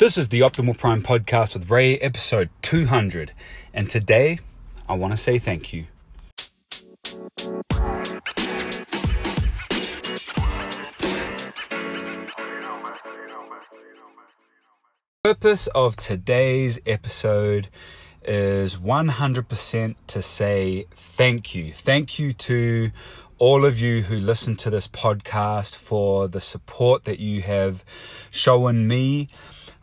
This is the Optimal Prime podcast with Ray, episode 200. And today, I want to say thank you. Purpose of today's episode is 100% to say thank you. Thank you to all of you who listen to this podcast for the support that you have shown me.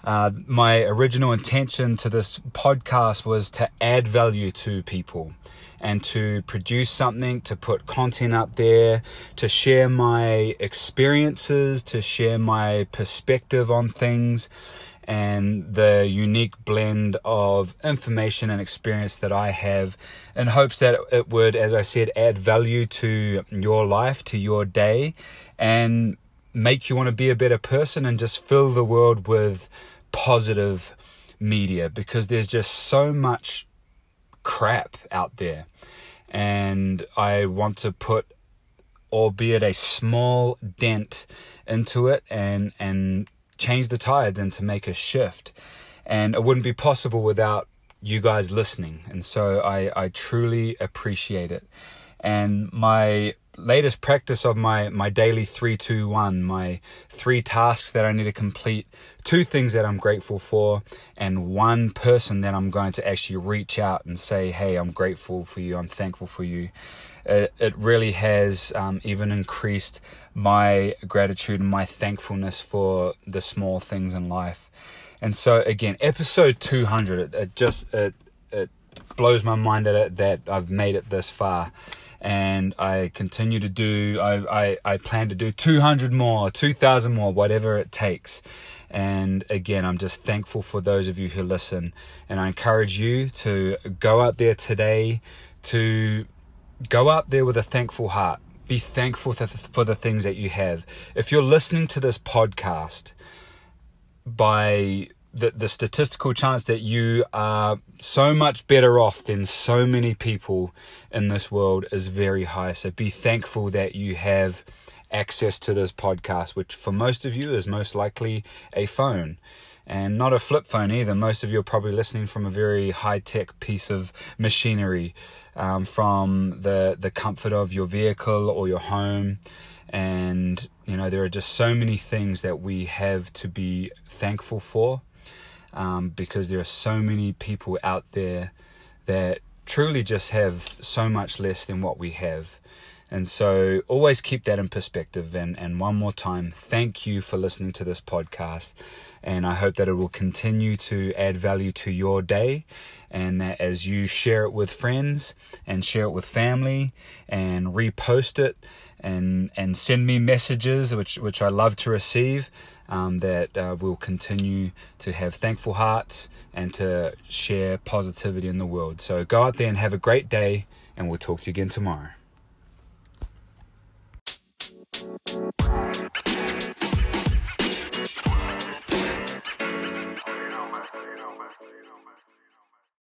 Uh, my original intention to this podcast was to add value to people and to produce something, to put content up there, to share my experiences, to share my perspective on things and the unique blend of information and experience that I have in hopes that it would, as I said, add value to your life, to your day, and make you want to be a better person and just fill the world with positive media because there's just so much crap out there. And I want to put albeit a small dent into it and and change the tides and to make a shift. And it wouldn't be possible without you guys listening. And so I, I truly appreciate it. And my latest practice of my, my daily 321, my three tasks that I need to complete, two things that I'm grateful for, and one person that I'm going to actually reach out and say, Hey, I'm grateful for you, I'm thankful for you. It, it really has um, even increased my gratitude and my thankfulness for the small things in life. And so again, episode 200, it, it just, it, it blows my mind that, it, that I've made it this far and I continue to do. I, I, I plan to do 200 more, 2,000 more, whatever it takes. And again, I'm just thankful for those of you who listen. And I encourage you to go out there today to go out there with a thankful heart. Be thankful for the things that you have. If you're listening to this podcast by the, the statistical chance that you are so much better off than so many people in this world is very high. So be thankful that you have access to this podcast, which for most of you is most likely a phone and not a flip phone either. Most of you are probably listening from a very high tech piece of machinery um, from the, the comfort of your vehicle or your home. And, you know, there are just so many things that we have to be thankful for um, because there are so many people out there that truly just have so much less than what we have. And so always keep that in perspective. And, and one more time, thank you for listening to this podcast. And I hope that it will continue to add value to your day. And that as you share it with friends and share it with family and repost it and, and send me messages, which, which I love to receive, um, that uh, we'll continue to have thankful hearts and to share positivity in the world. So go out there and have a great day, and we'll talk to you again tomorrow.